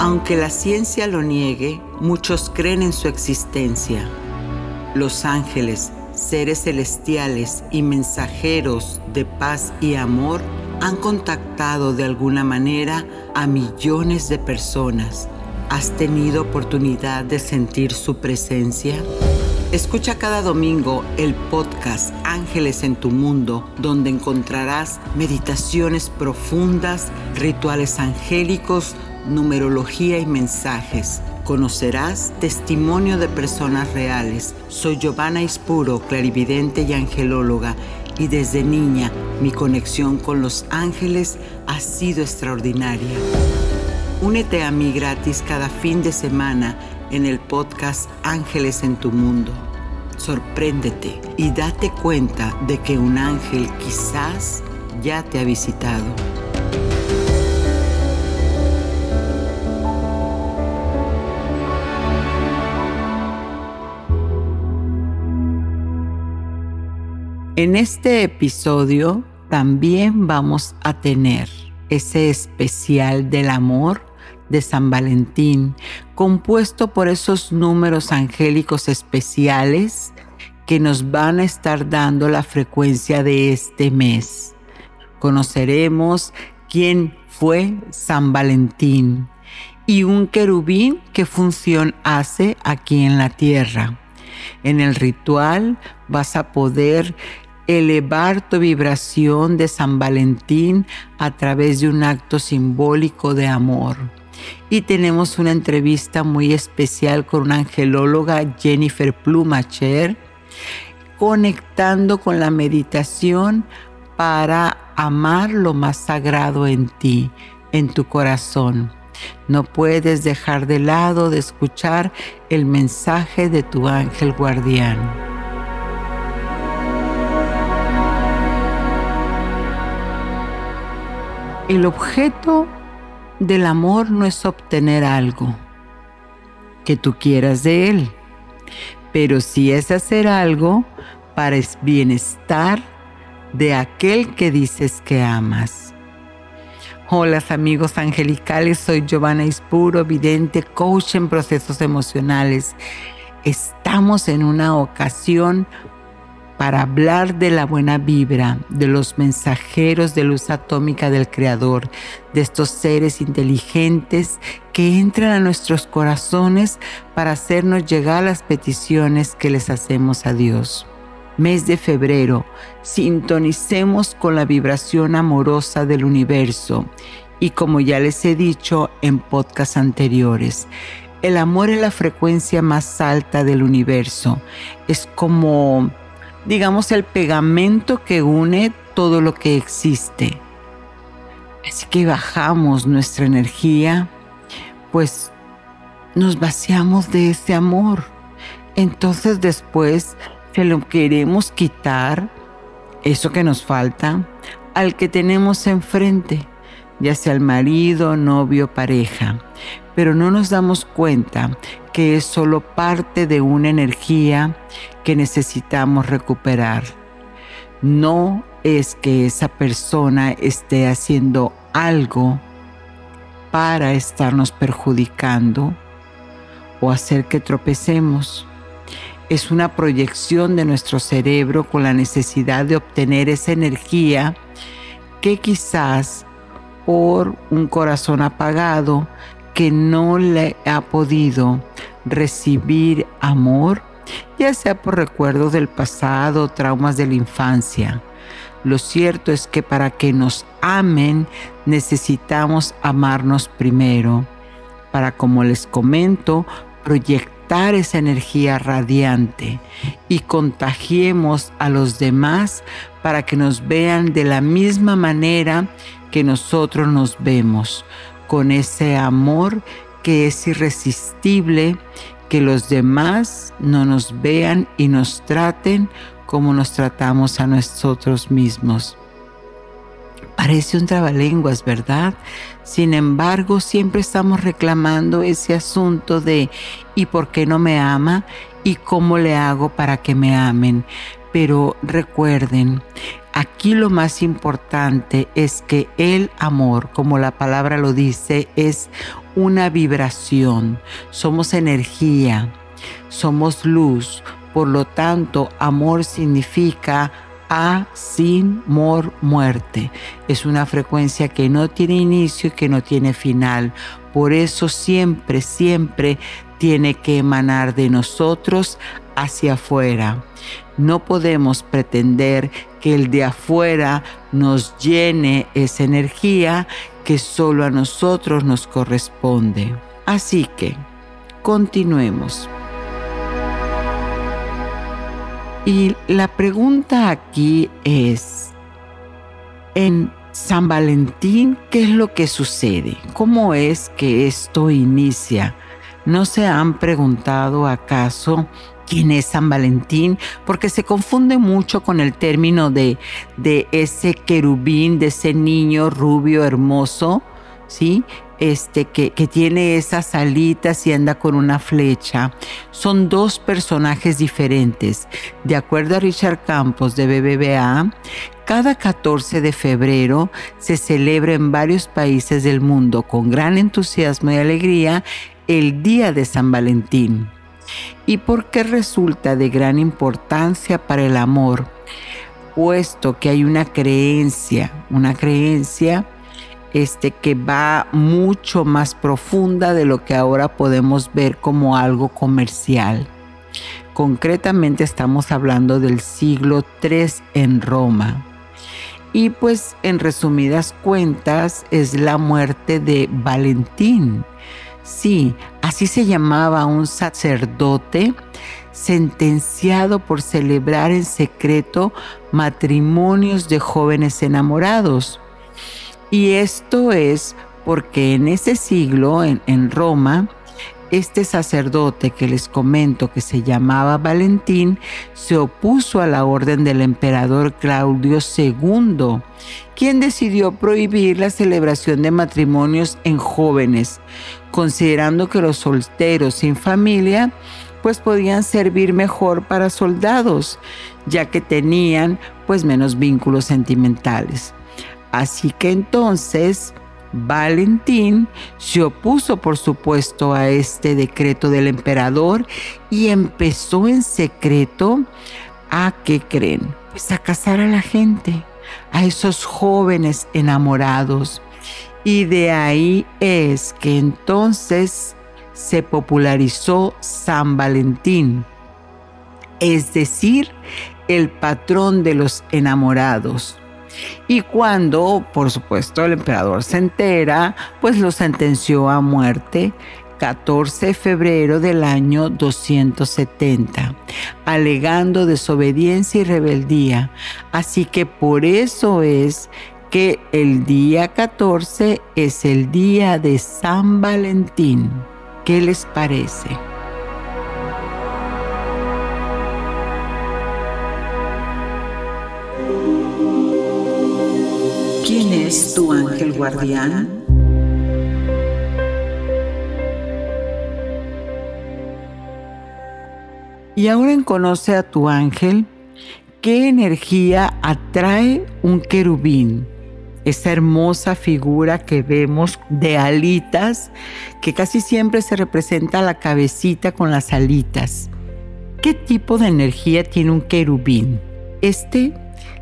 Aunque la ciencia lo niegue, muchos creen en su existencia. Los ángeles, seres celestiales y mensajeros de paz y amor han contactado de alguna manera a millones de personas. ¿Has tenido oportunidad de sentir su presencia? Escucha cada domingo el podcast Ángeles en tu Mundo, donde encontrarás meditaciones profundas, rituales angélicos, numerología y mensajes. Conocerás testimonio de personas reales. Soy Giovanna Ispuro, clarividente y angelóloga, y desde niña mi conexión con los ángeles ha sido extraordinaria. Únete a mí gratis cada fin de semana en el podcast Ángeles en tu Mundo. Sorpréndete y date cuenta de que un ángel quizás ya te ha visitado. En este episodio también vamos a tener ese especial del amor de San Valentín, compuesto por esos números angélicos especiales que nos van a estar dando la frecuencia de este mes. Conoceremos quién fue San Valentín y un querubín qué función hace aquí en la tierra. En el ritual vas a poder elevar tu vibración de San Valentín a través de un acto simbólico de amor y tenemos una entrevista muy especial con una angelóloga, Jennifer Plumacher, conectando con la meditación para amar lo más sagrado en ti, en tu corazón. No puedes dejar de lado de escuchar el mensaje de tu ángel guardián. El objeto del amor no es obtener algo que tú quieras de él, pero sí es hacer algo para el bienestar de aquel que dices que amas. Hola amigos angelicales, soy Giovanna Ispuro, vidente, coach en procesos emocionales. Estamos en una ocasión para hablar de la buena vibra, de los mensajeros de luz atómica del Creador, de estos seres inteligentes que entran a nuestros corazones para hacernos llegar las peticiones que les hacemos a Dios. Mes de febrero, sintonicemos con la vibración amorosa del universo y como ya les he dicho en podcasts anteriores, el amor es la frecuencia más alta del universo. Es como digamos, el pegamento que une todo lo que existe. Así que bajamos nuestra energía, pues nos vaciamos de ese amor. Entonces después se lo queremos quitar, eso que nos falta, al que tenemos enfrente, ya sea el marido, novio, pareja. Pero no nos damos cuenta que es solo parte de una energía que necesitamos recuperar. No es que esa persona esté haciendo algo para estarnos perjudicando o hacer que tropecemos. Es una proyección de nuestro cerebro con la necesidad de obtener esa energía que quizás por un corazón apagado que no le ha podido recibir amor, ya sea por recuerdos del pasado, traumas de la infancia. Lo cierto es que para que nos amen necesitamos amarnos primero, para, como les comento, proyectar esa energía radiante y contagiemos a los demás para que nos vean de la misma manera que nosotros nos vemos, con ese amor que es irresistible, que los demás no nos vean y nos traten como nos tratamos a nosotros mismos. Parece un trabalenguas, ¿verdad? Sin embargo, siempre estamos reclamando ese asunto de ¿y por qué no me ama? ¿Y cómo le hago para que me amen? Pero recuerden, Aquí lo más importante es que el amor, como la palabra lo dice, es una vibración. Somos energía, somos luz. Por lo tanto, amor significa a, sin, mor, muerte. Es una frecuencia que no tiene inicio y que no tiene final. Por eso siempre, siempre tiene que emanar de nosotros hacia afuera. No podemos pretender que el de afuera nos llene esa energía que solo a nosotros nos corresponde. Así que, continuemos. Y la pregunta aquí es, en San Valentín, ¿qué es lo que sucede? ¿Cómo es que esto inicia? ¿No se han preguntado acaso quién es San Valentín? Porque se confunde mucho con el término de, de ese querubín, de ese niño rubio hermoso, ¿sí? este, que, que, tiene esas alitas y anda con una flecha. Son dos personajes diferentes. De acuerdo a Richard Campos de BBVA, cada 14 de febrero se celebra en varios países del mundo con gran entusiasmo y alegría el Día de San Valentín. ¿Y por qué resulta de gran importancia para el amor? Puesto que hay una creencia, una creencia este, que va mucho más profunda de lo que ahora podemos ver como algo comercial. Concretamente estamos hablando del siglo III en Roma. Y pues en resumidas cuentas es la muerte de Valentín. Sí, así se llamaba un sacerdote sentenciado por celebrar en secreto matrimonios de jóvenes enamorados. Y esto es porque en ese siglo, en, Roma, este sacerdote que les comento que se llamaba Valentín se opuso a la orden del emperador Claudio II, quien decidió prohibir la celebración de matrimonios en jóvenes, considerando que los solteros sin familia pues podían servir mejor para soldados, ya que tenían pues menos vínculos sentimentales. Así que entonces Valentín se opuso por supuesto a este decreto del emperador y empezó en secreto a, ¿qué creen? Pues a casar a la gente, a esos jóvenes enamorados. Y de ahí es que entonces se popularizó San Valentín, es decir, el patrón de los enamorados. Y cuando, por supuesto, el emperador se entera, pues lo sentenció a muerte 14 de febrero del año 270, alegando desobediencia y rebeldía. Así que por eso es que el día 14 es el día de San Valentín. ¿Qué les parece? ¿Quién es tu ángel guardián? Y ahora en Conoce a tu ángel, ¿qué energía atrae un querubín? Esa hermosa figura que vemos de alitas, que casi siempre se representa la cabecita con las alitas. ¿Qué tipo de energía tiene un querubín? Este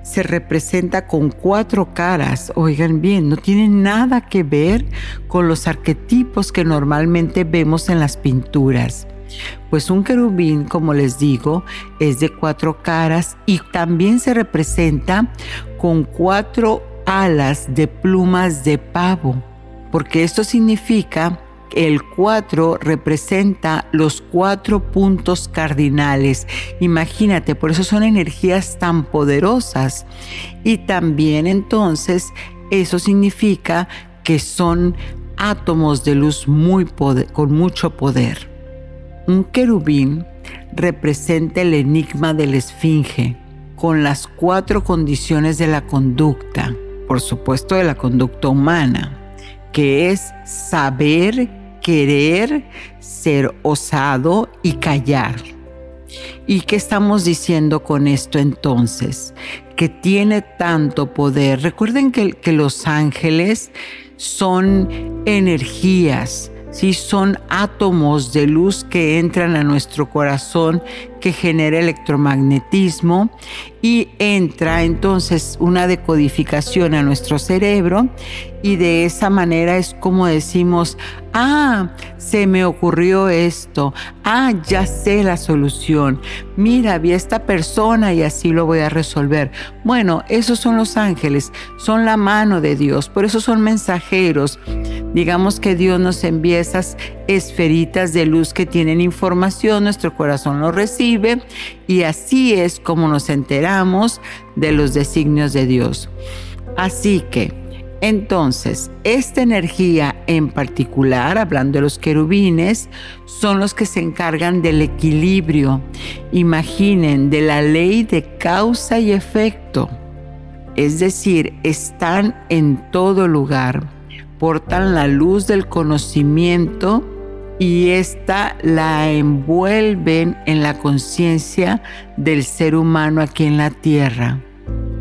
se representa con cuatro caras. Oigan bien, no tiene nada que ver con los arquetipos que normalmente vemos en las pinturas. Pues un querubín, como les digo, es de cuatro caras y también se representa con cuatro alas de plumas de pavo, porque esto significa el 4 representa los cuatro puntos cardinales. Imagínate, por eso son energías tan poderosas. Y también entonces eso significa que son átomos de luz muy con mucho poder. Un querubín representa el enigma de la esfinge, con las cuatro condiciones de la conducta, por supuesto de la conducta humana, que es saber, querer, ser osado y callar. ¿Y qué estamos diciendo con esto entonces? Que tiene tanto poder. Recuerden que, los ángeles son energías, ¿sí? son átomos de luz que entran a nuestro corazón, que genera electromagnetismo y entra entonces una decodificación a nuestro cerebro y de esa manera es como decimos, ah, se me ocurrió esto, ah, ya sé la solución, mira, vi a esta persona y así lo voy a resolver. Bueno, esos son los ángeles, son la mano de Dios, por eso son mensajeros. Digamos que Dios nos envía esas esferitas de luz que tienen información, nuestro corazón lo recibe y así es como nos enteramos de los designios de Dios. Así que, entonces, esta energía en particular, hablando de los querubines, son los que se encargan del equilibrio. Imaginen, de la ley de causa y efecto. Es decir, están en todo lugar, portan la luz del conocimiento y esta la envuelven en la conciencia del ser humano aquí en la tierra.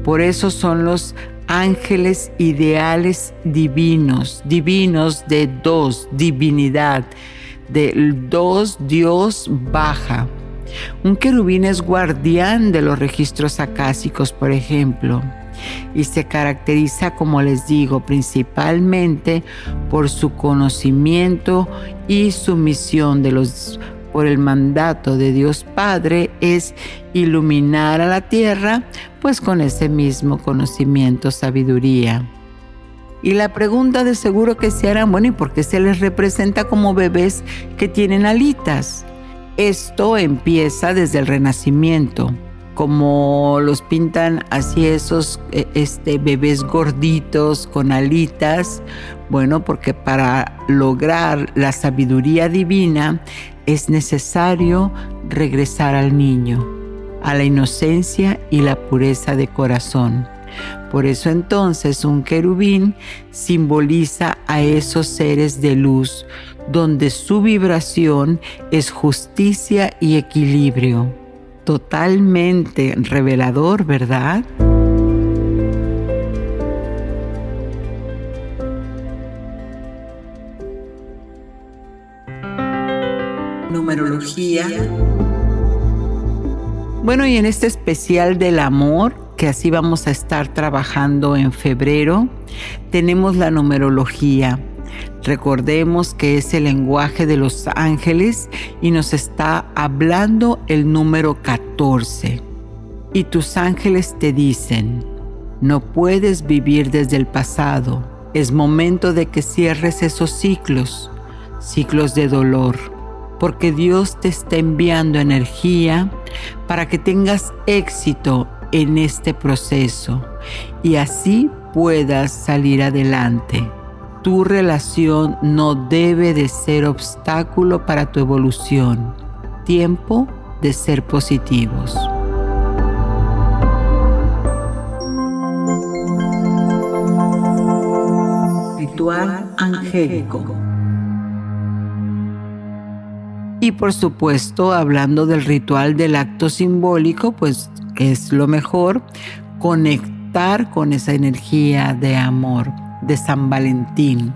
Por eso son los ángeles ideales divinos, divinos de dos, divinidad, de dos Dios baja. Un querubín es guardián de los registros acásicos, por ejemplo y se caracteriza, como les digo, principalmente por su conocimiento y su misión de los por el mandato de Dios Padre es iluminar a la tierra, pues con ese mismo conocimiento, sabiduría. Y la pregunta de seguro que se harán, bueno, ¿y por qué se les representa como bebés que tienen alitas? Esto empieza desde el Renacimiento como los pintan así esos eh, este, bebés gorditos con alitas. Bueno, porque para lograr la sabiduría divina es necesario regresar al niño, a la inocencia y la pureza de corazón. Por eso entonces un querubín simboliza a esos seres de luz, donde su vibración es justicia y equilibrio totalmente revelador, ¿verdad? Numerología. Bueno, y en este especial del amor, que así vamos a estar trabajando en febrero, tenemos la numerología Recordemos que es el lenguaje de los ángeles y nos está hablando el número 14. Y tus ángeles te dicen, no puedes vivir desde el pasado. Es momento de que cierres esos ciclos, ciclos de dolor, porque Dios te está enviando energía para que tengas éxito en este proceso y así puedas salir adelante tu relación no debe de ser obstáculo para tu evolución. Tiempo de ser positivos. Ritual angélico. Y por supuesto, hablando del ritual del acto simbólico, pues es lo mejor conectar con esa energía de amor de San Valentín.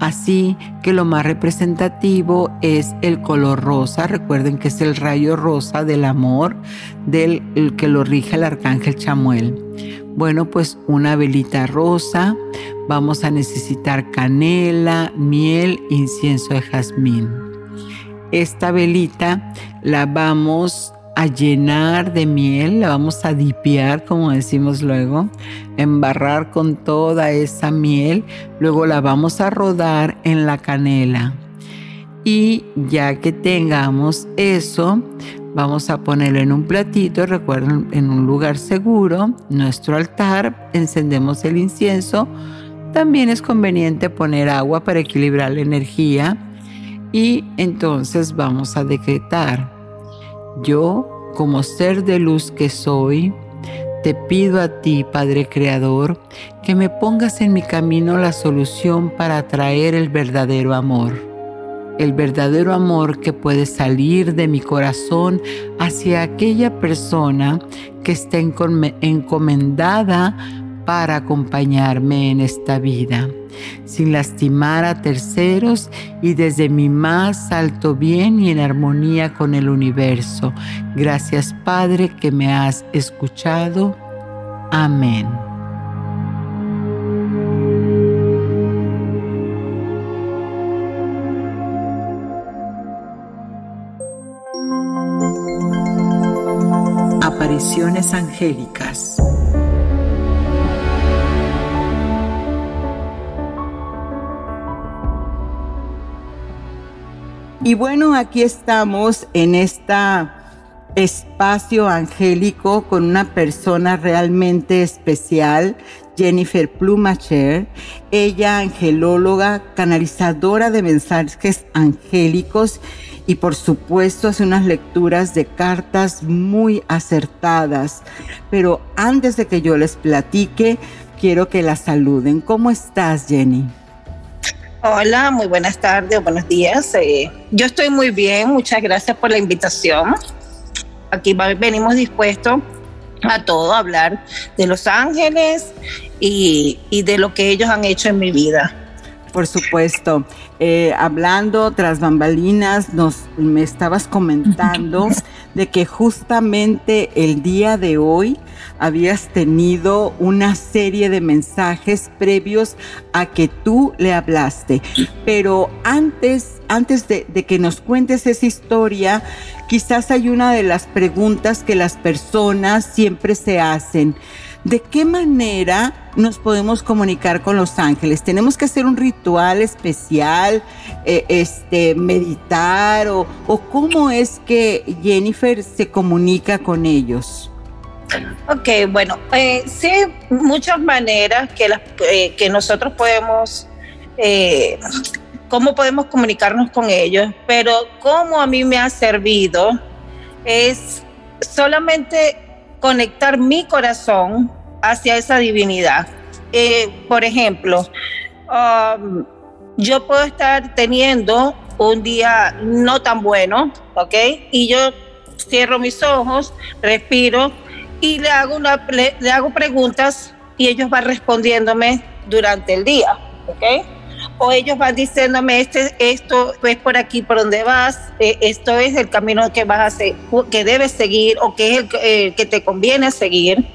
Así que lo más representativo es el color rosa. Recuerden que es el rayo rosa del amor del que lo rige el arcángel Chamuel. Bueno, pues una velita rosa. Vamos a necesitar canela, miel, incienso de jazmín. Esta velita la vamos a llenar de miel, la vamos a dipiar, como decimos luego, embarrar con toda esa miel, luego la vamos a rodar en la canela. Y ya que tengamos eso, vamos a ponerlo en un platito, recuerden, en un lugar seguro, nuestro altar, encendemos el incienso. También es conveniente poner agua para equilibrar la energía y entonces vamos a decretar yo, como ser de luz que soy, te pido a ti, Padre Creador, que me pongas en mi camino la solución para atraer el verdadero amor. el verdadero amor que puede salir de mi corazón hacia aquella persona que está encomendada para acompañarme en esta vida, sin lastimar a terceros y desde mi más alto bien y en armonía con el universo. Gracias Padre que me has escuchado. Amén. Apariciones angélicas. Y bueno, aquí estamos en esta espacio angélico con una persona realmente especial, Jennifer Plumacher, ella angelóloga, canalizadora de mensajes angélicos y por supuesto hace unas lecturas de cartas muy acertadas. Pero antes de que yo les platique, quiero que la saluden. ¿Cómo estás, Jenny? Hola, muy buenas tardes, buenos días. Eh, yo estoy muy bien, muchas gracias por la invitación aquí venimos dispuestos a todo, a hablar de los ángeles y, de lo que ellos han hecho en mi vida. Por supuesto. Eh, hablando tras bambalinas, nos me estabas comentando de que justamente el día de hoy habías tenido una serie de mensajes previos a que tú le hablaste. Pero antes, antes de, que nos cuentes esa historia, quizás hay una de las preguntas que las personas siempre se hacen. ¿De qué manera nos podemos comunicar con los ángeles? ¿Tenemos que hacer un ritual especial, eh, este, meditar o, cómo es que Jennifer se comunica con ellos? Ok, bueno, eh, sí, muchas maneras que, eh, que nosotros podemos, cómo podemos comunicarnos con ellos, pero cómo a mí me ha servido es solamente conectar mi corazón hacia esa divinidad. Eh, por ejemplo, um, yo puedo estar teniendo un día no tan bueno, ¿ok? Y yo cierro mis ojos, respiro y le hago, una, le, hago preguntas y ellos van respondiéndome durante el día, ¿ok? O ellos van diciéndome, este, esto es por aquí por donde vas, eh, esto es el camino que vas a que debes seguir o que es el eh, que te conviene seguir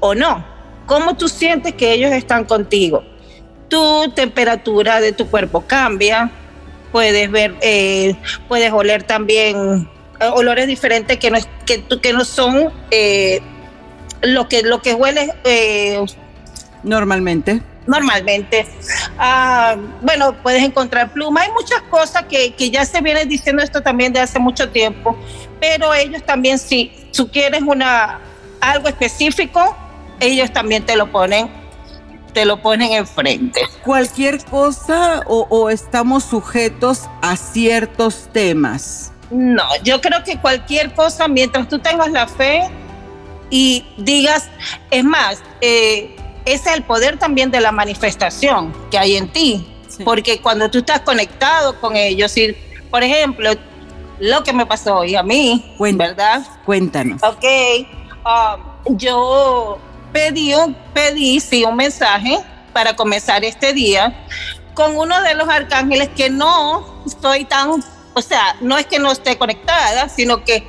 o no. ¿Cómo tú sientes que ellos están contigo? Tu temperatura de tu cuerpo cambia, puedes ver, eh, puedes oler también eh, olores diferentes que no, que, que no son eh, lo, que, lo que huele normalmente. Normalmente. Ah, bueno, puedes encontrar pluma. Hay muchas cosas que, que, ya se vienen diciendo esto también de hace mucho tiempo, pero ellos también, si tú quieres una, algo específico, ellos también te lo ponen, te lo ponen enfrente. Cualquier cosa o, estamos sujetos a ciertos temas. No, yo creo que cualquier cosa, mientras tú tengas la fe y digas, es más, eh, ese es el poder también de la manifestación que hay en ti. Porque cuando tú estás conectado con ellos, y, por ejemplo, lo que me pasó hoy a mí, ¿verdad? Cuéntanos. Ok, um, yo pedí, pedí sí, un mensaje para comenzar este día con uno de los arcángeles que no estoy tan, o sea, no es que no esté conectada, sino que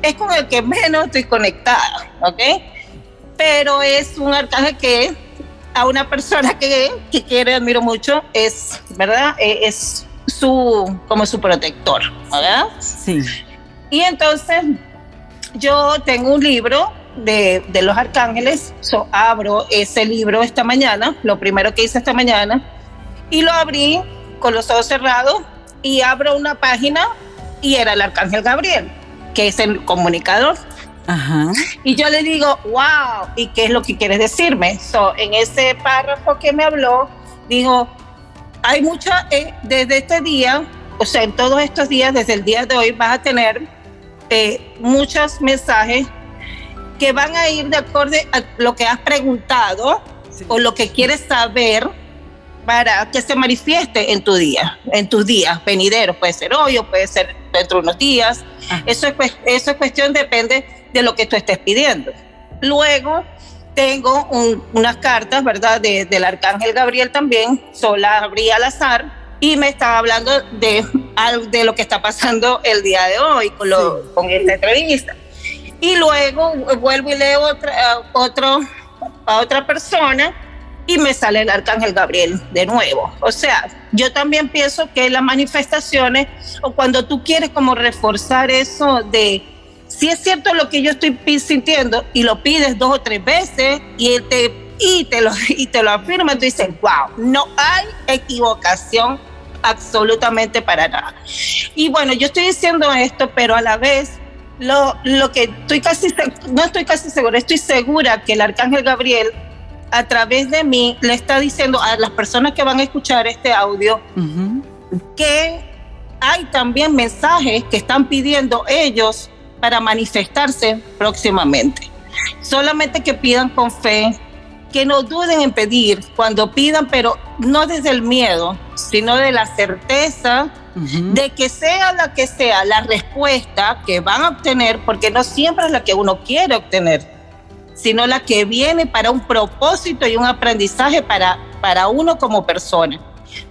es con el que menos estoy conectada, ¿ok? Pero es un arcángel que a una persona que, que quiere, admiro mucho, es, ¿verdad? E, es su, como su protector, ¿verdad? Sí. Y entonces yo tengo un libro de, los arcángeles. So, abro ese libro esta mañana, lo primero que hice esta mañana, y lo abrí con los ojos cerrados y abro una página y era el arcángel Gabriel, que es el comunicador. Y yo le digo, wow, ¿y qué es lo que quieres decirme? So, en ese párrafo que me habló, dijo, hay mucha, eh, desde este día, o sea, en todos estos días, desde el día de hoy, vas a tener eh, muchos mensajes que van a ir de acuerdo a lo que has preguntado o lo que quieres saber para que se manifieste en tu día, en tus días venideros. Puede ser hoy o puede ser dentro de unos días. Eso es, eso es cuestión, depende de lo que tú estés pidiendo. Luego tengo unas cartas, ¿verdad? del Arcángel Gabriel también, sola abrí al azar y me estaba hablando de, de lo que está pasando el día de hoy con, lo, con esta entrevista. Y luego vuelvo y leo otra, otro, a otra persona y me sale el arcángel Gabriel de nuevo. O sea, yo también pienso que las manifestaciones o cuando tú quieres como reforzar eso de si es cierto lo que yo estoy sintiendo y lo pides dos o tres veces y te y te lo y te lo afirma, tú dices, "Wow, no hay equivocación absolutamente para nada." Y bueno, yo estoy diciendo esto, pero a la vez lo, lo que estoy casi no estoy casi segura, estoy segura que el arcángel Gabriel a través de mí le está diciendo a las personas que van a escuchar este audio que hay también mensajes que están pidiendo ellos para manifestarse próximamente. Solamente que pidan con fe, que no duden en pedir cuando pidan, pero no desde el miedo, sino de la certeza de que sea la que sea la respuesta que van a obtener, porque no siempre es la que uno quiere obtener sino la que viene para un propósito y un aprendizaje para, para uno como persona.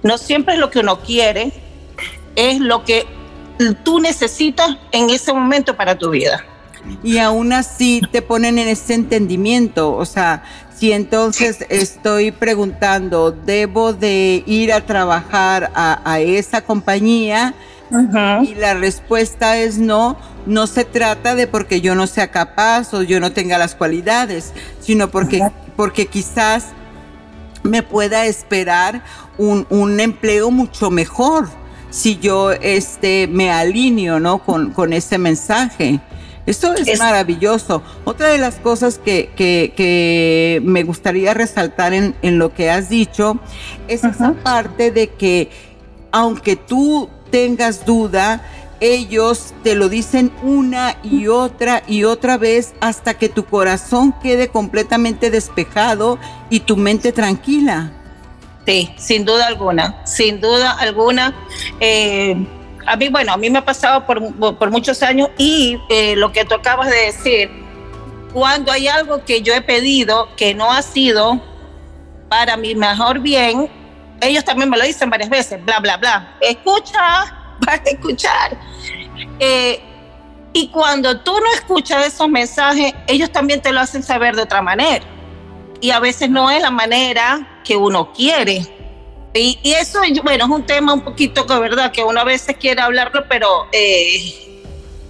No siempre es lo que uno quiere, es lo que tú necesitas en ese momento para tu vida. Y aún así te ponen en ese entendimiento, o sea, si entonces estoy preguntando, ¿debo de ir a trabajar a, esa compañía? Y la respuesta es no, no se trata de porque yo no sea capaz o yo no tenga las cualidades, sino porque, porque quizás me pueda esperar un, empleo mucho mejor si yo este, me alineo ¿no? con, con ese mensaje. Esto es, maravilloso. Otra de las cosas que, que, me gustaría resaltar en, en, lo que has dicho es esa parte de que aunque tú tengas duda, ellos te lo dicen una y otra y otra vez hasta que tu corazón quede completamente despejado y tu mente tranquila. Sí, sin duda alguna, sin duda alguna. Eh, a mí, bueno, a mí me ha pasado por, muchos años y eh, lo que tú acabas de decir, cuando hay algo que yo he pedido que no ha sido para mi mejor bien, ellos también me lo dicen varias veces, bla, bla, bla. Escucha, para escuchar. Eh, y cuando tú no escuchas esos mensajes, ellos también te lo hacen saber de otra manera. Y a veces no es la manera que uno quiere. Y, eso, bueno, es un tema un poquito que, ¿verdad? Que uno a veces quiere hablarlo, pero eh,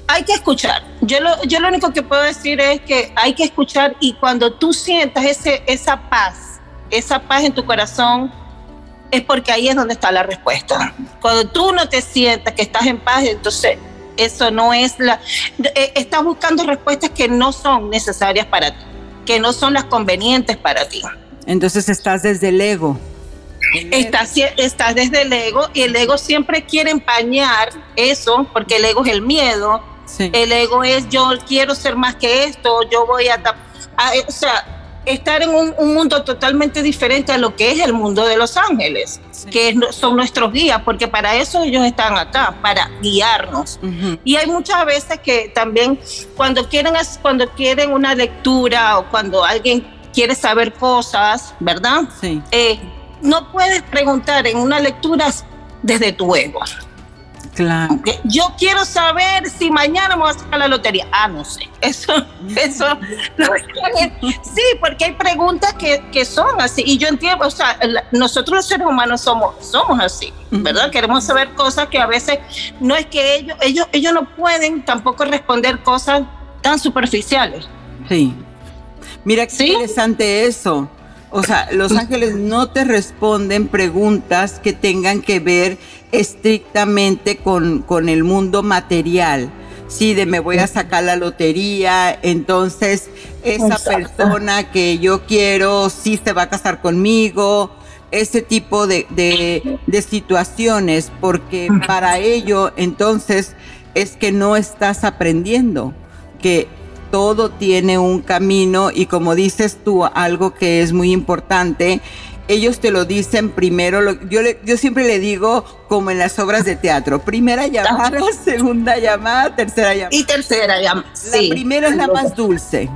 hay que escuchar. Yo lo, yo lo único que puedo decir es que hay que escuchar y cuando tú sientas ese, esa paz, esa paz en tu corazón, es porque ahí es donde está la respuesta. Cuando tú no te sientas que estás en paz, entonces eso no es la... Eh, estás buscando respuestas que no son necesarias para ti, que no son las convenientes para ti. Entonces estás desde el ego. Estás, estás desde el ego y el ego siempre quiere empañar eso, porque el ego es el miedo. El ego es yo quiero ser más que esto, yo voy a... a o sea, estar en un, mundo totalmente diferente a lo que es el mundo de los ángeles, que son nuestros guías, porque para eso ellos están acá, para guiarnos. Y hay muchas veces que también cuando quieren, cuando quieren una lectura o cuando alguien quiere saber cosas, ¿verdad? Sí. Eh, no puedes preguntar en una lectura desde tu ego. Claro. Yo quiero saber si mañana me voy a sacar la lotería. Ah, no sé. Eso, eso. sí, porque hay preguntas que, que, son así. Y yo entiendo, o sea, nosotros los seres humanos somos, somos así, ¿verdad? Queremos saber cosas que a veces no es que ellos, ellos, ellos no pueden tampoco responder cosas tan superficiales. Sí. Mira qué interesante eso. O sea, los ángeles no te responden preguntas que tengan que ver estrictamente con, con el mundo material. Sí, de me voy a sacar la lotería, entonces esa persona que yo quiero sí se va a casar conmigo, ese tipo de, de, situaciones, porque para ello entonces es que no estás aprendiendo, que todo tiene un camino y como dices tú, algo que es muy importante, ellos te lo dicen primero. yo, yo siempre le digo, como en las obras de teatro, primera llamada, segunda llamada, tercera llamada. Y tercera llamada. La primera es la más dulce.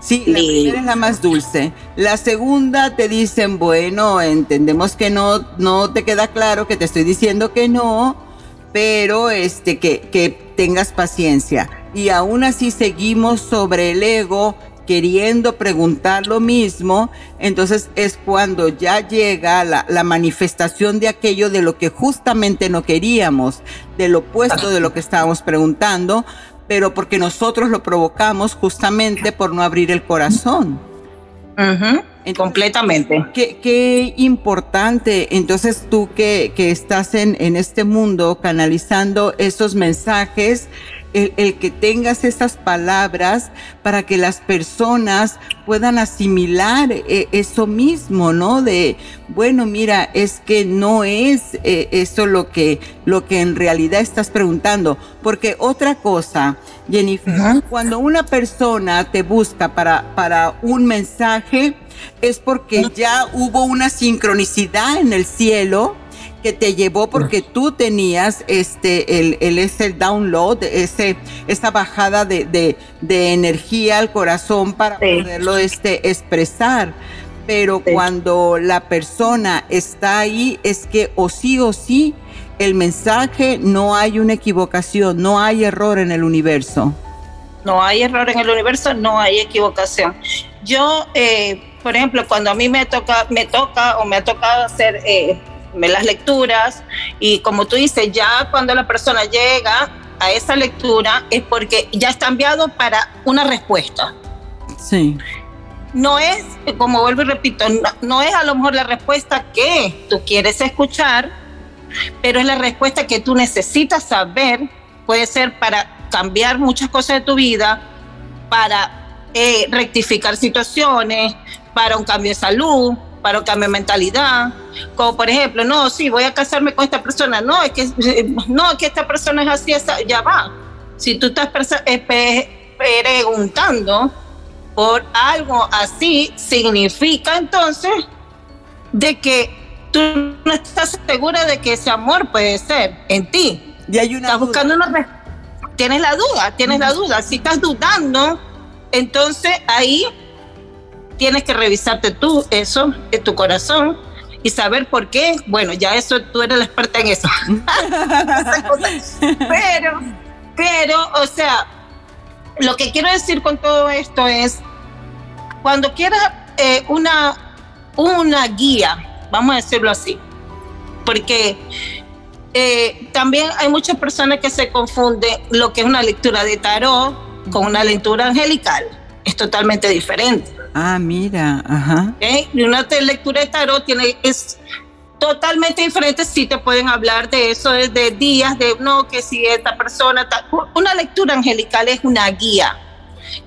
Sí, la primera es la más dulce. La segunda te dicen, bueno, entendemos que no, no te queda claro, que te estoy diciendo que no, pero este, que, que tengas paciencia. Y aún así seguimos sobre el ego queriendo preguntar lo mismo, entonces es cuando ya llega la, manifestación de aquello de lo que justamente no queríamos, del opuesto de lo que estábamos preguntando, pero porque nosotros lo provocamos justamente por no abrir el corazón. Completamente. Qué, qué, importante. Entonces tú que, que estás en, en este mundo canalizando esos mensajes, el, que tengas esas palabras para que las personas puedan asimilar eh, eso mismo, ¿no? De, bueno, mira, es que no es eh, eso lo que, lo que en realidad estás preguntando. Porque otra cosa, Jennifer, cuando una persona te busca para, para un mensaje, es porque ya hubo una sincronicidad en el cielo que te llevó porque tú tenías este el, el ese download, ese, esa bajada de, de, energía al corazón para poderlo este, expresar. Pero cuando la persona está ahí, es que o sí o sí, el mensaje no hay una equivocación, no hay error en el universo. No hay error en el universo, no hay equivocación. Yo, eh, por ejemplo, cuando a mí me toca, me toca o me ha tocado hacer eh, las lecturas y como tú dices, ya cuando la persona llega a esa lectura es porque ya está enviado para una respuesta. Sí. No es, como vuelvo y repito, no, es a lo mejor la respuesta que tú quieres escuchar, pero es la respuesta que tú necesitas saber. Puede ser para cambiar muchas cosas de tu vida, para eh, rectificar situaciones, para un cambio de salud, para un cambio de mentalidad, como por ejemplo, no, sí, voy a casarme con esta persona, no, es que, no, que esta persona es así, ya va. Si tú estás eh, preguntando por algo así, significa entonces de que tú no estás segura de que ese amor puede ser en ti. Y hay una estás buscando una tienes la duda, tienes la duda. Si estás dudando, entonces ahí tienes que revisarte tú eso, en tu corazón y saber por qué. Bueno, ya eso tú eres la experta en eso. pero, pero, o sea, lo que quiero decir con todo esto es, cuando quieras eh, una, una guía, vamos a decirlo así, porque eh, también hay muchas personas que se confunden lo que es una lectura de tarot con una lectura angelical. Es totalmente diferente. Ah, mira, ajá. Y una lectura de tarot tiene, es totalmente diferente. Si te pueden hablar de eso desde días, de no, que si esta persona. Una lectura angelical es una guía.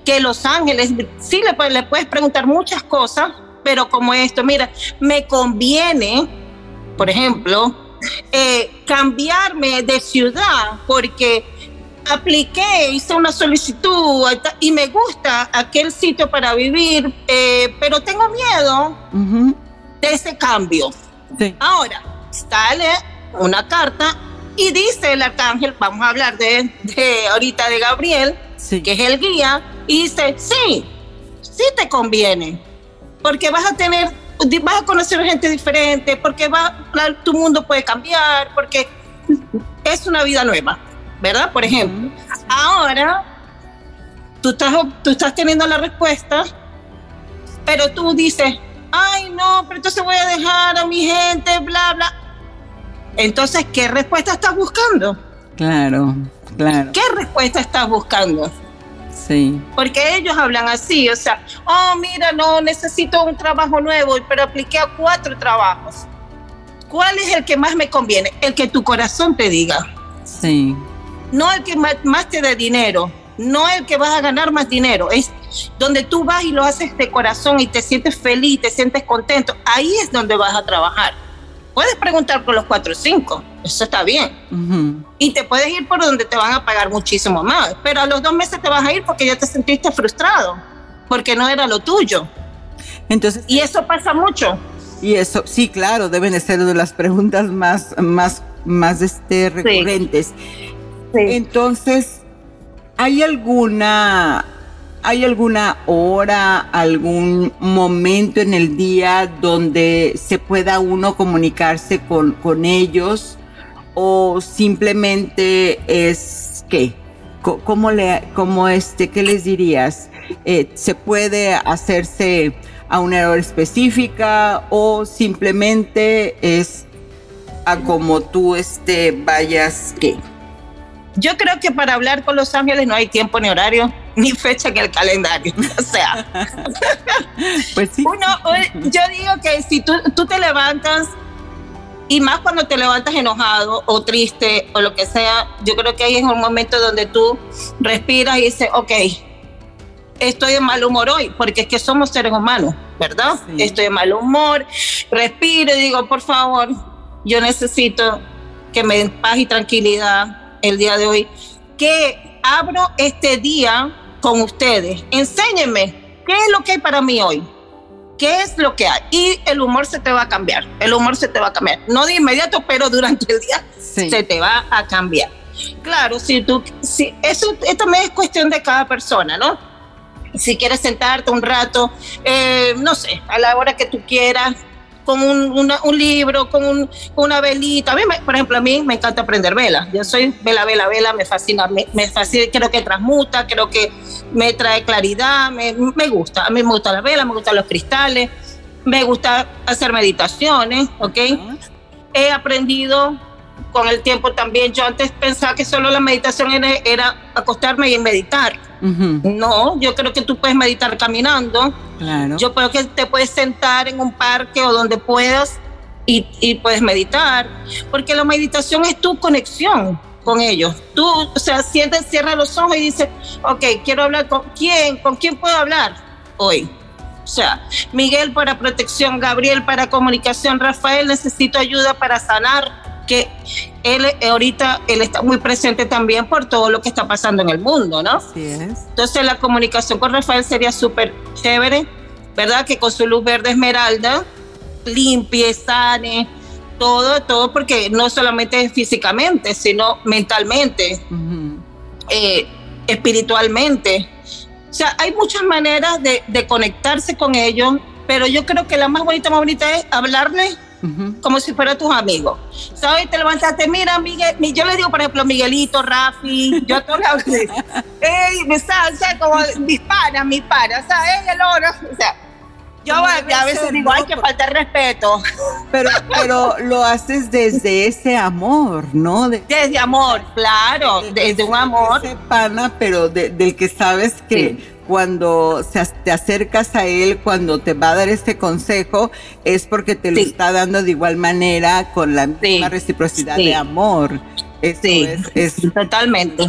Que los ángeles, sí le, le puedes preguntar muchas cosas, pero como esto, mira, me conviene, por ejemplo, eh, cambiarme de ciudad porque apliqué, hice una solicitud y me gusta aquel sitio para vivir, eh, pero tengo miedo de ese cambio. Ahora, sale una carta y dice el arcángel, vamos a hablar de, ahorita de Gabriel, que es el guía, y dice, sí, sí te conviene, porque vas a tener, vas a conocer gente diferente, porque va, tu mundo puede cambiar, porque es una vida nueva. ¿Verdad? Por ejemplo. Ahora, tú estás, tú estás teniendo la respuesta, pero tú dices, ay, no, pero entonces voy a dejar a mi gente, bla, bla. Entonces, ¿qué respuesta estás buscando? Claro, claro. ¿Qué respuesta estás buscando? Sí. Porque ellos hablan así, o sea, oh, mira, no, necesito un trabajo nuevo, pero apliqué a cuatro trabajos. ¿Cuál es el que más me conviene? El que tu corazón te diga. Sí no el que más te dé dinero, no el que vas a ganar más dinero, es donde tú vas y lo haces de corazón y te sientes feliz, te sientes contento, ahí es donde vas a trabajar. Puedes preguntar por los cuatro o cinco, eso está bien. Y te puedes ir por donde te van a pagar muchísimo más, pero a los dos meses te vas a ir porque ya te sentiste frustrado, porque no era lo tuyo. Entonces, y eso pasa mucho. Y eso, sí, claro, deben de ser de las preguntas más, más, más este, recurrentes. Entonces, ¿hay alguna, ¿hay alguna hora, algún momento en el día donde se pueda uno comunicarse con, con ellos? ¿O simplemente es qué? ¿Cómo le, cómo este, qué les dirías? Eh, ¿Se puede hacerse a una hora específica o simplemente es a como tú este, vayas qué? Yo creo que para hablar con los ángeles no hay tiempo ni horario ni fecha en el calendario. O sea, pues sí. Uno, yo digo que si tú, tú te levantas y más cuando te levantas enojado o triste o lo que sea, yo creo que ahí es un momento donde tú respiras y dices, ok, estoy de mal humor hoy, porque es que somos seres humanos, ¿verdad? Estoy de mal humor, respiro y digo, por favor, yo necesito que me den paz y tranquilidad el día de hoy, que abro este día con ustedes. Enséñenme qué es lo que hay para mí hoy. ¿Qué es lo que hay? Y el humor se te va a cambiar. El humor se te va a cambiar. No de inmediato, pero durante el día se te va a cambiar. Claro, si tú, si eso, también es cuestión de cada persona, ¿no? Si quieres sentarte un rato, eh, no sé, a la hora que tú quieras, con un, un libro, con, una velita. A mí, por ejemplo, a mí me encanta aprender velas. Yo soy vela, vela, vela, me fascina, me, me fascina, creo que transmuta, creo que me trae claridad, me, me gusta. A mí me gusta la vela, me gustan los cristales, me gusta hacer meditaciones, ¿ok? He aprendido con el tiempo también. Yo antes pensaba que solo la meditación era, era acostarme y meditar. No, yo creo que tú puedes meditar caminando. Claro. Yo creo que te puedes sentar en un parque o donde puedas y, y puedes meditar, porque la meditación es tu conexión con ellos. Tú, o sea, sientes, cierra los ojos y dices, ok, quiero hablar con quién, con quién puedo hablar hoy. O sea, Miguel para protección, Gabriel para comunicación, Rafael necesito ayuda para sanar que él eh, ahorita él está muy presente también por todo lo que está pasando en el mundo, ¿no? Así es. Entonces la comunicación con Rafael sería súper chévere, ¿verdad? Que con su luz verde esmeralda limpie, sane, todo, todo, porque no solamente físicamente, sino mentalmente, eh, espiritualmente. O sea, hay muchas maneras de, de conectarse con ellos, pero yo creo que la más bonita, más bonita es como si fuera tus amigos. ¿Sabes? Te levantaste, mira, Miguel, yo le digo, por ejemplo, Miguelito, Rafi, yo a todos lados, ey, me sale, sea, como mis panas, mis panas, ¿sabes? El oro, o sea, yo a veces digo, hay que faltar respeto. Pero, pero lo haces desde ese amor, ¿no? desde amor, claro, desde un amor. Ese pana, pero del que sabes que cuando te acercas a él, cuando te va a dar este consejo, es porque te lo está dando de igual manera, con la misma reciprocidad de amor. sí, es, totalmente.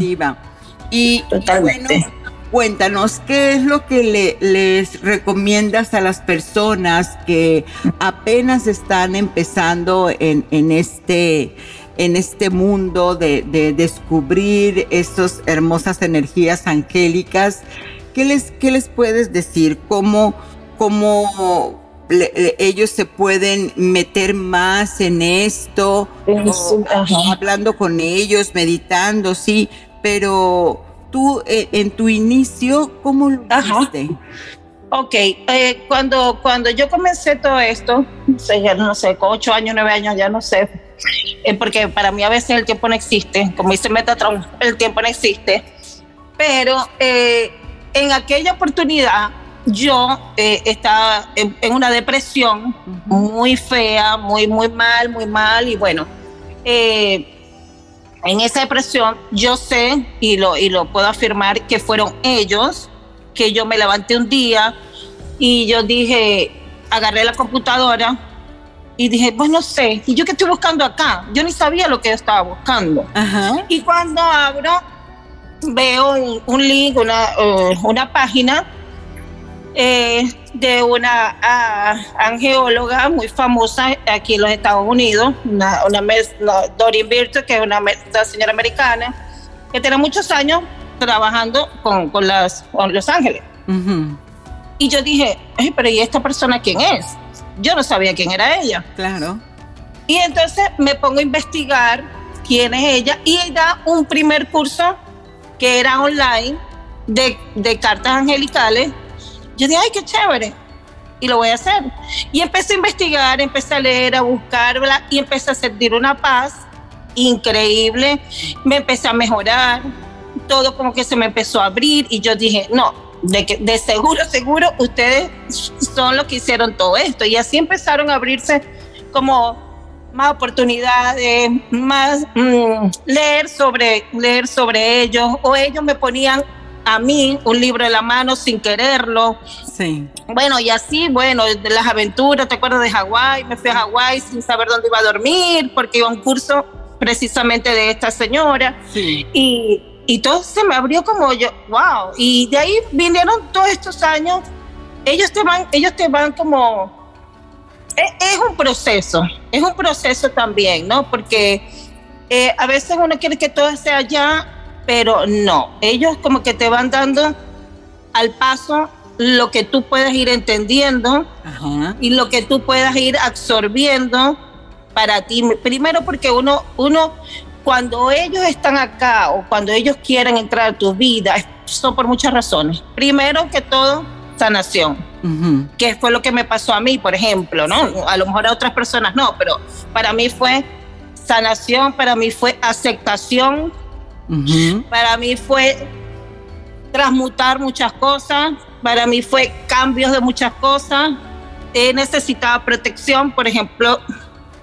Y, Totalmente. bueno, cuéntanos, ¿qué es lo que le, les recomiendas a las personas que apenas están empezando en, en este en este mundo de, de descubrir estas hermosas energías angélicas ¿Qué les, qué les puedes decir? ¿Cómo, cómo ellos se pueden meter más en esto? hablando con ellos, meditando, sí, pero tú eh, en tu inicio, ¿cómo lo hiciste? Ok, eh, cuando, cuando yo comencé todo esto, no sé, ya no sé, con ocho años, nueve años, ya no sé, eh, porque para mí a veces el tiempo no existe, como dice Metatron, el tiempo no existe, pero en aquella oportunidad yo eh, estaba en, una depresión muy fea, muy, muy mal, muy mal. Y bueno, eh, en esa depresión yo sé y lo, y lo puedo afirmar que fueron ellos que yo me levanté un día y yo dije, agarré la computadora y dije, pues no sé, ¿y yo qué estoy buscando acá? Yo ni sabía lo que yo estaba buscando. Y cuando abro veo un, link, una, uh, una página eh, de una uh, angeóloga muy famosa aquí en los Estados Unidos, una, una, Doreen Virtue, que es una, señora americana, que tiene muchos años trabajando con, con, las, con Los Ángeles. Y yo dije, pero ¿y esta persona quién es? yo no sabía quién era ella. Claro. Y entonces me pongo a investigar quién es ella y da un primer curso que era online de, de cartas angelicales. Yo dije, ay, qué chévere. Y lo voy a hacer. Y empecé a investigar, empecé a leer, a buscarla y empecé a sentir una paz increíble. Me empecé a mejorar. Todo como que se me empezó a abrir y yo dije, no, de, que, de seguro, seguro, ustedes son los que hicieron todo esto. Y así empezaron a abrirse como más oportunidades, más mm, leer sobre leer sobre ellos o ellos me ponían a mí un libro en la mano sin quererlo. Sí. Bueno, y así, bueno, de las aventuras, ¿te acuerdas de Hawái? Me fui a Hawái sin saber dónde iba a dormir porque iba a un curso precisamente de esta señora. Sí. Y, y todo se me abrió como yo, wow. Y de ahí vinieron todos estos años. Ellos te van, ellos te van como es, un proceso, es un proceso también, ¿no? Porque eh, a veces uno quiere que todo sea ya, pero no. Ellos como que te van dando al paso lo que tú puedas ir entendiendo y lo que tú puedas ir absorbiendo para ti. Primero porque uno, uno, cuando ellos están acá o cuando ellos quieren entrar a tu vida, son por muchas razones. Primero que todo, sanación, que fue lo que me pasó a mí, por ejemplo, ¿no? A lo mejor a otras personas no, pero para mí fue sanación, para mí fue aceptación, para mí fue transmutar muchas cosas, para mí fue cambios de muchas cosas, he necesitado protección, por ejemplo,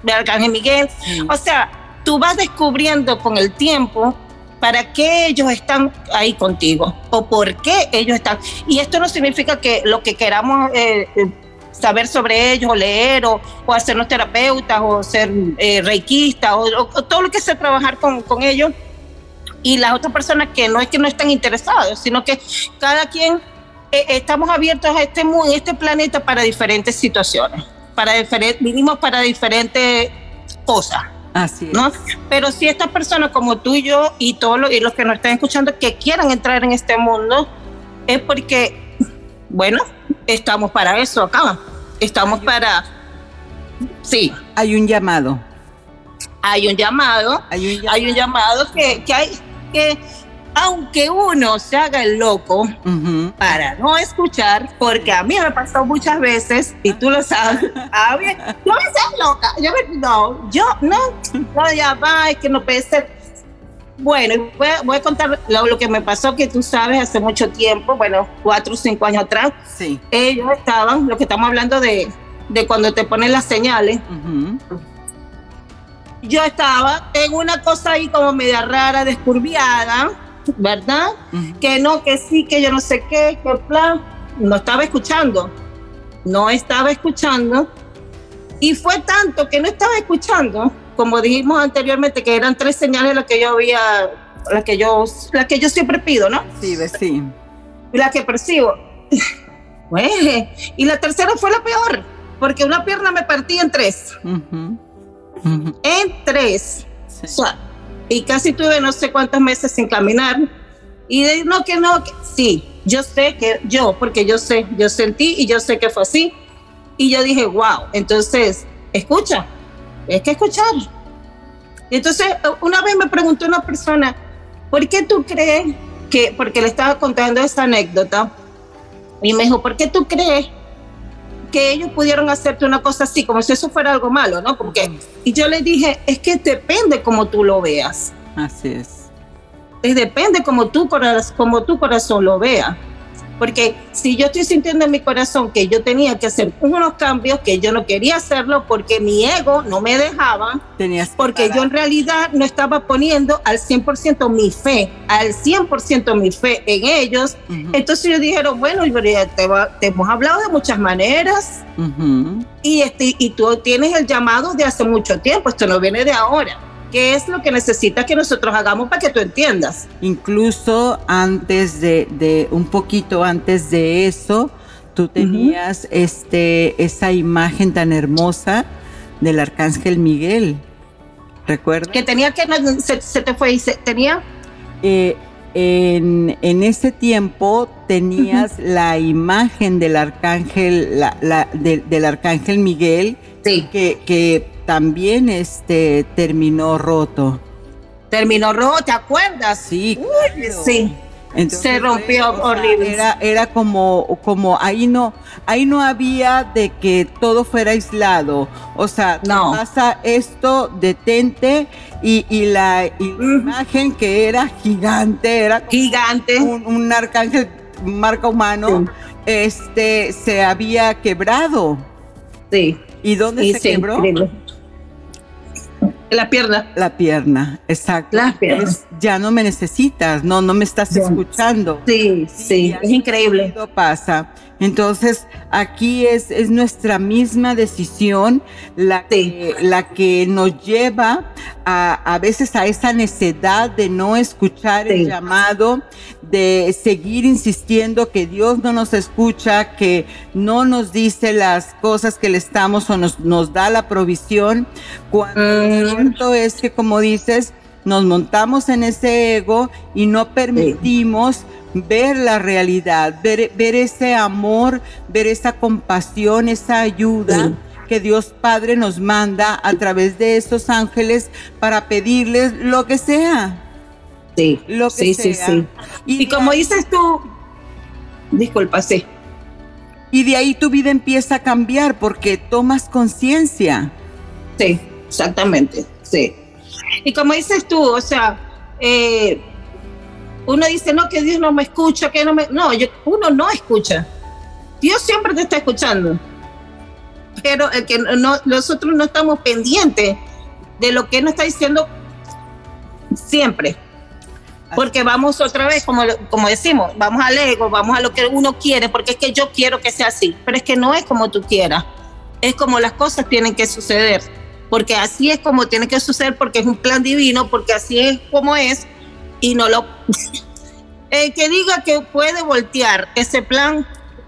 de Arcángel Miguel. O sea, tú vas descubriendo con el tiempo para qué ellos están ahí contigo o por qué ellos están. Y esto no significa que lo que queramos eh, eh, saber sobre ellos o leer o, hacernos terapeutas o ser eh, reikistas o, todo lo que sea trabajar con, con ellos y las otras personas que no es que no están interesados, sino que cada quien estamos abiertos a este mundo, este planeta para diferentes situaciones, para diferentes, vinimos para diferentes cosas. Así ¿no? Pero si estas personas como tú y yo y todos los, y los que nos están escuchando que quieran entrar en este mundo, es porque, bueno, estamos para eso acá. Estamos para... Sí. Hay un llamado. Hay un llamado. Hay un llamado, hay un llamado que, que hay que aunque uno se haga el loco para no escuchar, porque a mí me pasado muchas veces, y tú lo sabes, a mí, yo me sé loca, yo me, no, yo no, no, ya va, es que no puede ser. Bueno, voy a, voy a contar lo, que me pasó, que tú sabes, hace mucho tiempo, bueno, cuatro o cinco años atrás, sí. ellos estaban, lo que estamos hablando de, de cuando te ponen las señales, yo estaba en una cosa ahí como media rara, descurviada, ¿verdad? Que no, que sí, que yo no sé qué, que plan. No estaba escuchando. No estaba escuchando. Y fue tanto que no estaba escuchando, como dijimos anteriormente, que eran tres señales las que yo había, las que yo, las que yo siempre pido, ¿no? Sí, sí. Y las que percibo. Pues, y la tercera fue la peor, porque una pierna me partía en tres. En tres. O sea, y casi tuve no sé cuántos meses sin caminar. Y de, no, que no, que, sí, yo sé que yo, porque yo sé, yo sentí y yo sé que fue así. Y yo dije, wow, entonces, escucha, es que escuchar. Y entonces, una vez me preguntó una persona, ¿por qué tú crees que, porque le estaba contando esa anécdota, y me dijo, ¿por qué tú crees que ellos pudieron hacerte una cosa así, como si eso fuera algo malo, ¿no? Porque, y yo le dije, es que depende como tú lo veas. Así es. Es depende como tu, como tu corazón lo vea. Porque si yo estoy sintiendo en mi corazón que yo tenía que hacer unos cambios que yo no quería hacerlo porque mi ego no me dejaba, porque yo en realidad no estaba poniendo al 100% mi fe, al 100% mi fe en ellos, entonces ellos dijeron, bueno, te, te, hemos hablado de muchas maneras y, este, y tú tienes el llamado de hace mucho tiempo, esto no viene de ahora. ¿Qué es lo que necesitas que nosotros hagamos para que tú entiendas? Incluso antes de, un poquito antes de eso, tú tenías este, esa imagen tan hermosa del arcángel Miguel. ¿Recuerdas? Que tenía que, se, te fue y se, tenía. Eh, en, ese tiempo tenías la imagen del arcángel, la, del arcángel Miguel, que, que, también este, terminó roto. Terminó roto, ¿te acuerdas? Sí, sí se rompió horrible. Era, era como, como ahí no, ahí no había de que todo fuera aislado. O sea, no. pasa esto, detente, y, y la, imagen que era gigante, era gigante. Un, arcángel marca humano, este se había quebrado. Sí. ¿Y dónde se quebró? La pierna. La pierna, exacto. La pierna. ya no me necesitas, no, no me estás escuchando. Sí, sí, es increíble. pasa. Entonces, aquí es, es nuestra misma decisión la, que, la que nos lleva a, a veces a esa necedad de no escuchar el llamado, de seguir insistiendo que Dios no nos escucha, que no nos dice las cosas que le estamos o nos, nos da la provisión, cuando lo mm. cierto es que, como dices, nos montamos en ese ego y no permitimos ver la realidad, ver, ver ese amor, ver esa compasión, esa ayuda. que Dios Padre nos manda a través de esos ángeles para pedirles lo que sea. Sí, lo que sí, sea. sí, sí. Y, como dices tú, disculpa, sí. Y de ahí tu vida empieza a cambiar porque tomas conciencia. Sí, exactamente, sí. Y como dices tú, o sea, eh, uno dice, no, que Dios no me escucha, que no me... No, uno no escucha. Dios siempre te está escuchando. Pero el que no, nosotros no estamos pendientes de lo que Él nos está diciendo siempre. Porque vamos otra vez, como, como decimos, vamos al ego, vamos a lo que uno quiere, porque es que yo quiero que sea así, pero es que no es como tú quieras, es como las cosas tienen que suceder, porque así es como tiene que suceder, porque es un plan divino, porque así es como es, y no lo... El que diga que puede voltear ese plan,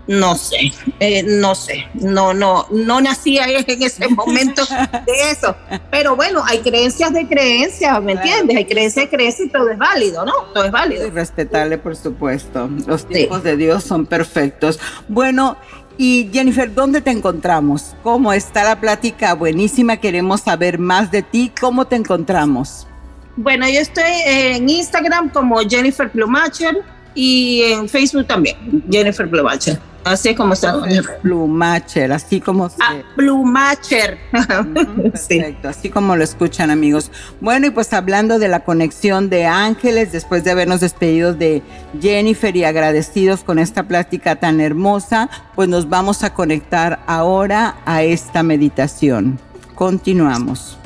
no sé, eh, no sé, no, no, no nacía en ese momento de eso. Pero bueno, hay creencias de creencias, ¿me entiendes? Hay creencias de creencias y todo es válido, ¿no? Todo es válido. Y respetable, por supuesto. Los tiempos de Dios son perfectos. Bueno, y Jennifer, ¿dónde te encontramos? ¿Cómo está la plática? Buenísima, queremos saber más de ti. ¿Cómo te encontramos? Bueno, yo estoy en Instagram como Jennifer Plumacher y en Facebook también, Jennifer Plumacher. Así es como está. Plumacher, así como se... Ah, Plumacher. perfecto, así como lo escuchan amigos. Bueno, y pues hablando de la conexión de ángeles, después de habernos despedido de Jennifer y agradecidos con esta plática tan hermosa, pues nos vamos a conectar ahora a esta meditación. Continuamos.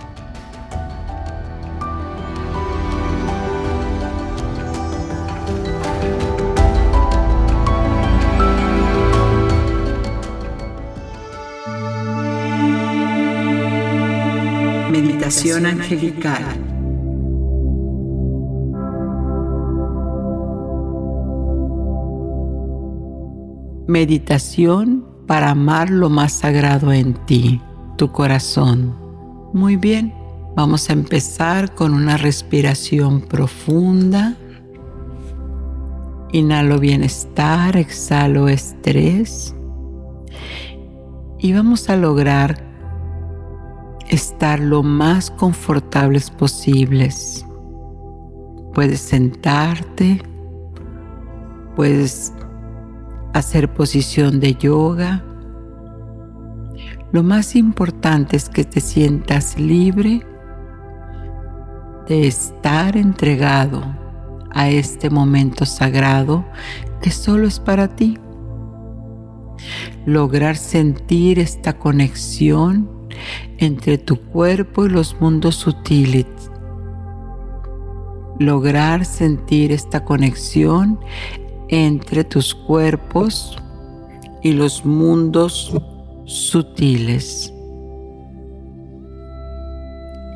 Angelical. Meditación para amar lo más sagrado en ti, tu corazón. Muy bien, vamos a empezar con una respiración profunda. Inhalo bienestar, exhalo estrés. Y vamos a lograr estar lo más confortables posibles. Puedes sentarte, puedes hacer posición de yoga. Lo más importante es que te sientas libre de estar entregado a este momento sagrado que solo es para ti. Lograr sentir esta conexión entre tu cuerpo y los mundos sutiles. Lograr sentir esta conexión entre tus cuerpos y los mundos sutiles.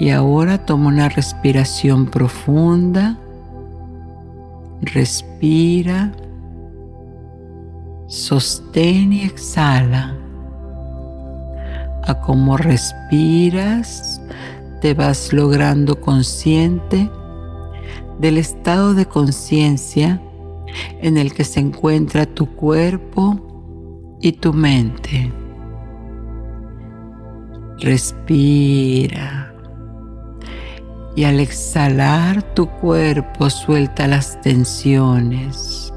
Y ahora toma una respiración profunda. Respira. Sostén y exhala a cómo respiras, te vas logrando consciente del estado de conciencia en el que se encuentra tu cuerpo y tu mente. Respira. Y al exhalar tu cuerpo suelta las tensiones.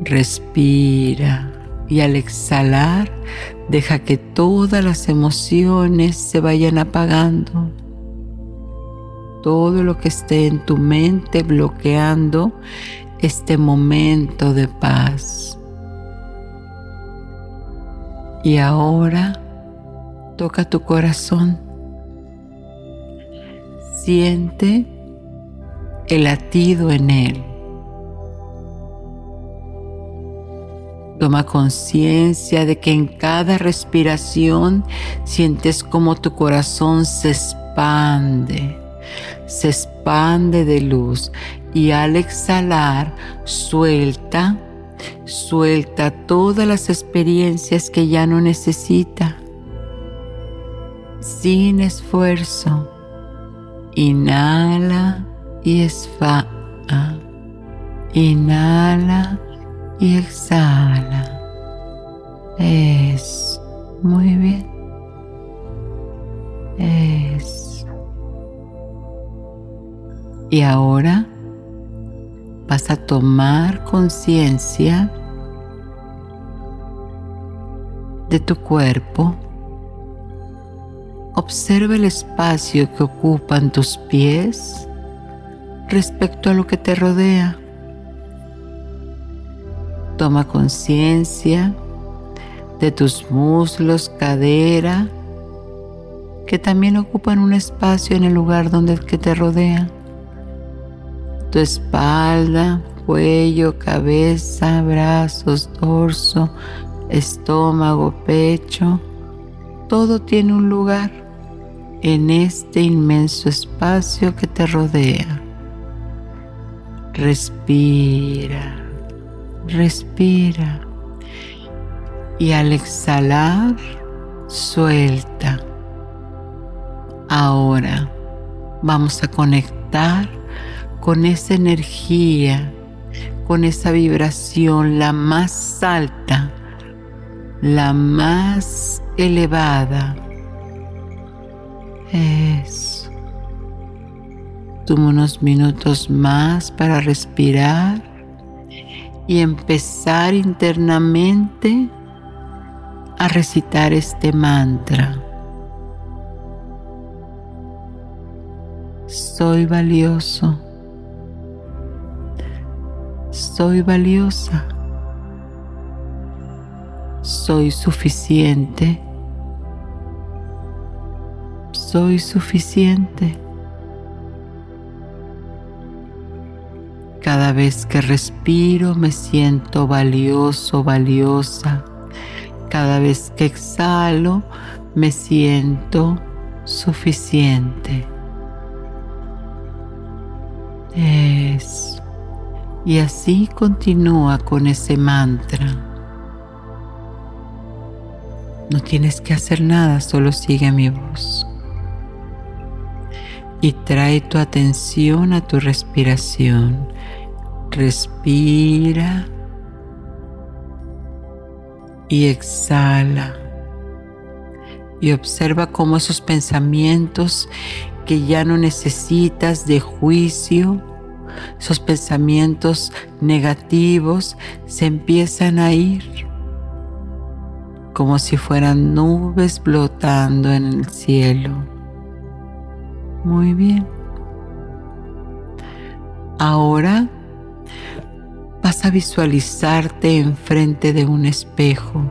Respira y al exhalar deja que todas las emociones se vayan apagando. Todo lo que esté en tu mente bloqueando este momento de paz. Y ahora toca tu corazón. Siente el latido en él. Toma conciencia de que en cada respiración sientes como tu corazón se expande, se expande de luz y al exhalar suelta, suelta todas las experiencias que ya no necesita. Sin esfuerzo, inhala y esfa. Inhala y exhala. Es muy bien. Es. Y ahora vas a tomar conciencia de tu cuerpo. Observa el espacio que ocupan tus pies respecto a lo que te rodea. Toma conciencia de tus muslos, cadera, que también ocupan un espacio en el lugar donde que te rodea. Tu espalda, cuello, cabeza, brazos, dorso, estómago, pecho, todo tiene un lugar en este inmenso espacio que te rodea. Respira respira y al exhalar suelta. Ahora vamos a conectar con esa energía, con esa vibración, la más alta, la más elevada. Es. Toma unos minutos más para respirar y empezar internamente a recitar este mantra. Soy valioso. Soy valiosa. Soy suficiente. Soy suficiente. Cada vez que respiro me siento valioso, valiosa. Cada vez que exhalo me siento suficiente. Es. Y así continúa con ese mantra. No tienes que hacer nada, solo sigue mi voz. Y trae tu atención a tu respiración Respira y exhala. Y observa cómo esos pensamientos que ya no necesitas de juicio, esos pensamientos negativos se empiezan a ir como si fueran nubes flotando en el cielo. Muy bien. Ahora vas a visualizarte enfrente de un espejo.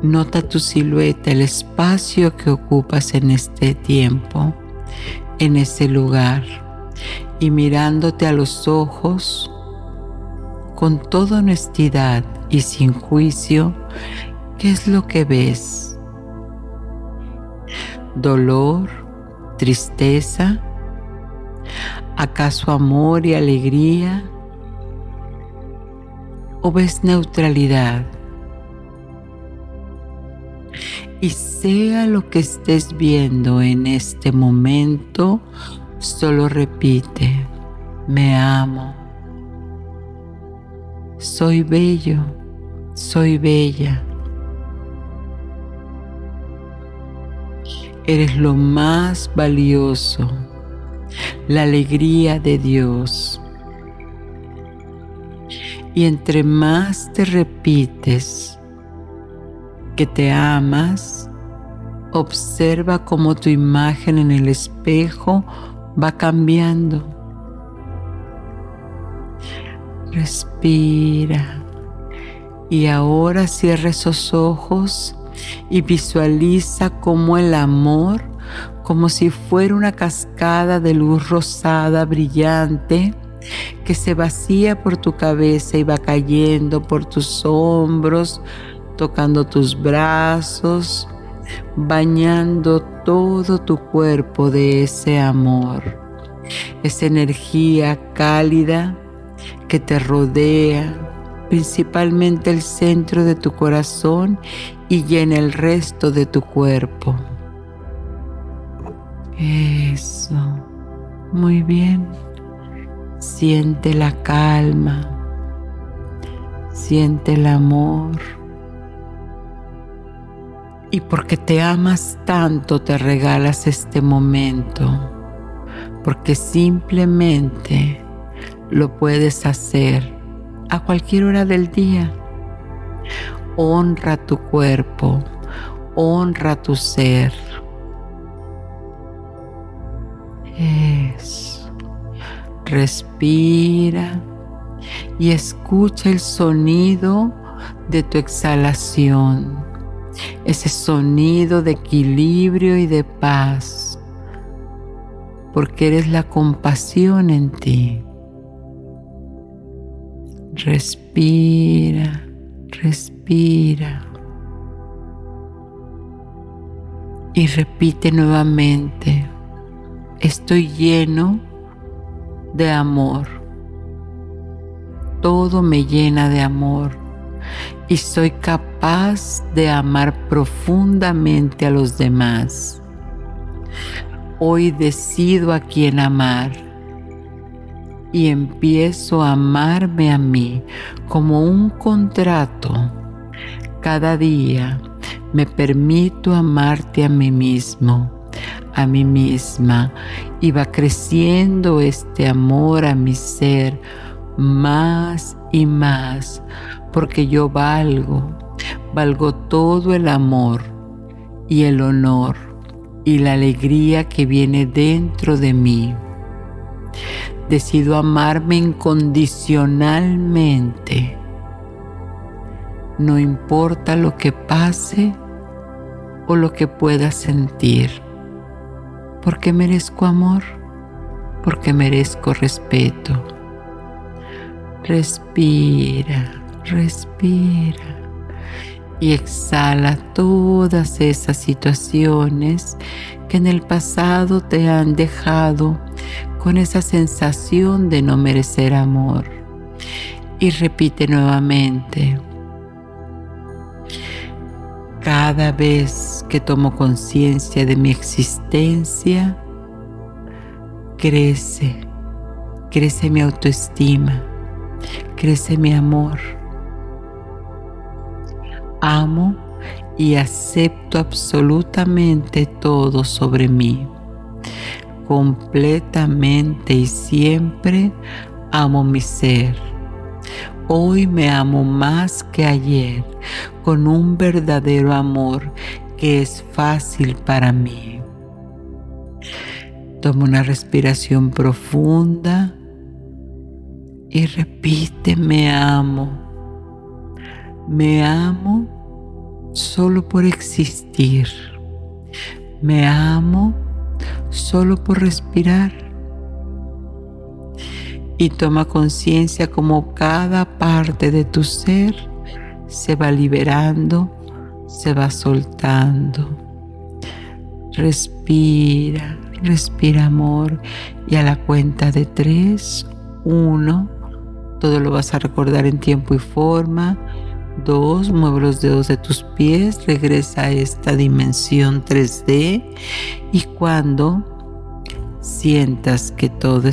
Nota tu silueta, el espacio que ocupas en este tiempo, en ese lugar, y mirándote a los ojos con toda honestidad y sin juicio, ¿qué es lo que ves? ¿Dolor? ¿Tristeza? ¿Acaso amor y alegría? ¿O ves neutralidad? Y sea lo que estés viendo en este momento, solo repite, me amo. Soy bello, soy bella. Eres lo más valioso, la alegría de Dios. Y entre más te repites que te amas, observa cómo tu imagen en el espejo va cambiando. Respira. Y ahora cierra esos ojos y visualiza cómo el amor, como si fuera una cascada de luz rosada brillante, que se vacía por tu cabeza y va cayendo por tus hombros, tocando tus brazos, bañando todo tu cuerpo de ese amor, esa energía cálida que te rodea, principalmente el centro de tu corazón y llena el resto de tu cuerpo. Eso, muy bien. Siente la calma, siente el amor. Y porque te amas tanto te regalas este momento, porque simplemente lo puedes hacer a cualquier hora del día. Honra tu cuerpo, honra tu ser. Respira y escucha el sonido de tu exhalación, ese sonido de equilibrio y de paz, porque eres la compasión en ti. Respira, respira. Y repite nuevamente, estoy lleno de amor. Todo me llena de amor y soy capaz de amar profundamente a los demás. Hoy decido a quién amar y empiezo a amarme a mí como un contrato. Cada día me permito amarte a mí mismo a mí misma y va creciendo este amor a mi ser más y más porque yo valgo, valgo todo el amor y el honor y la alegría que viene dentro de mí. Decido amarme incondicionalmente. No importa lo que pase o lo que pueda sentir porque merezco amor, porque merezco respeto. Respira, respira y exhala todas esas situaciones que en el pasado te han dejado con esa sensación de no merecer amor. Y repite nuevamente, cada vez que tomo conciencia de mi existencia, crece, crece mi autoestima, crece mi amor. Amo y acepto absolutamente todo sobre mí. Completamente y siempre amo mi ser Hoy me amo más que ayer con un verdadero amor que es fácil para mí. Toma una respiración profunda y repite, me amo. Me amo solo por existir. Me amo solo por respirar y toma conciencia como cada parte de tu ser se va liberando, se va soltando. Respira, respira amor y a la cuenta de tres, uno, todo lo vas a recordar en tiempo y forma. Dos, mueve los dedos de tus pies, regresa a esta dimensión 3D y cuando sientas que todo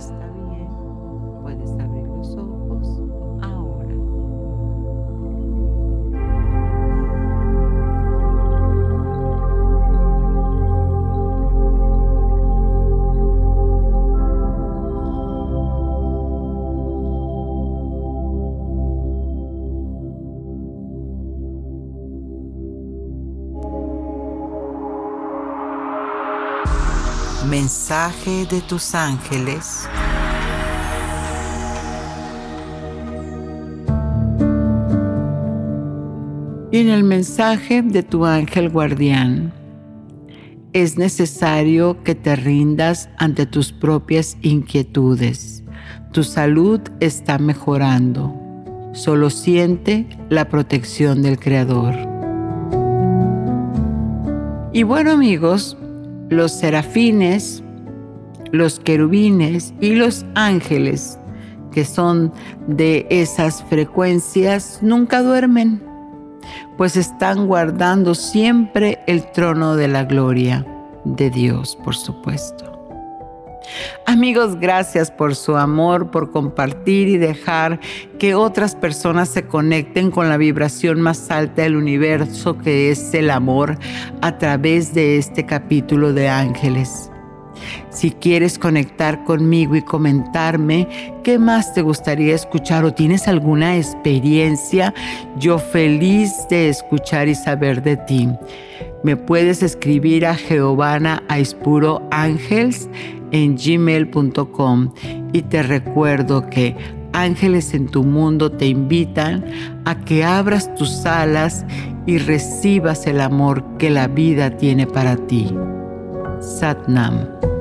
mensaje de tus ángeles. Y en el mensaje de tu ángel guardián, es necesario que te rindas ante tus propias inquietudes. Tu salud está mejorando. Solo siente la protección del Creador. Y bueno amigos, los serafines, los querubines y los ángeles, que son de esas frecuencias, nunca duermen, pues están guardando siempre el trono de la gloria de Dios, por supuesto. Amigos, gracias por su amor, por compartir y dejar que otras personas se conecten con la vibración más alta del universo que es el amor a través de este capítulo de Ángeles. Si quieres conectar conmigo y comentarme qué más te gustaría escuchar o tienes alguna experiencia, yo feliz de escuchar y saber de ti. Me puedes escribir a Giovanna Aispuro en gmail.com y te recuerdo que ángeles en tu mundo te invitan a que abras tus alas y recibas el amor que la vida tiene para ti. Satnam.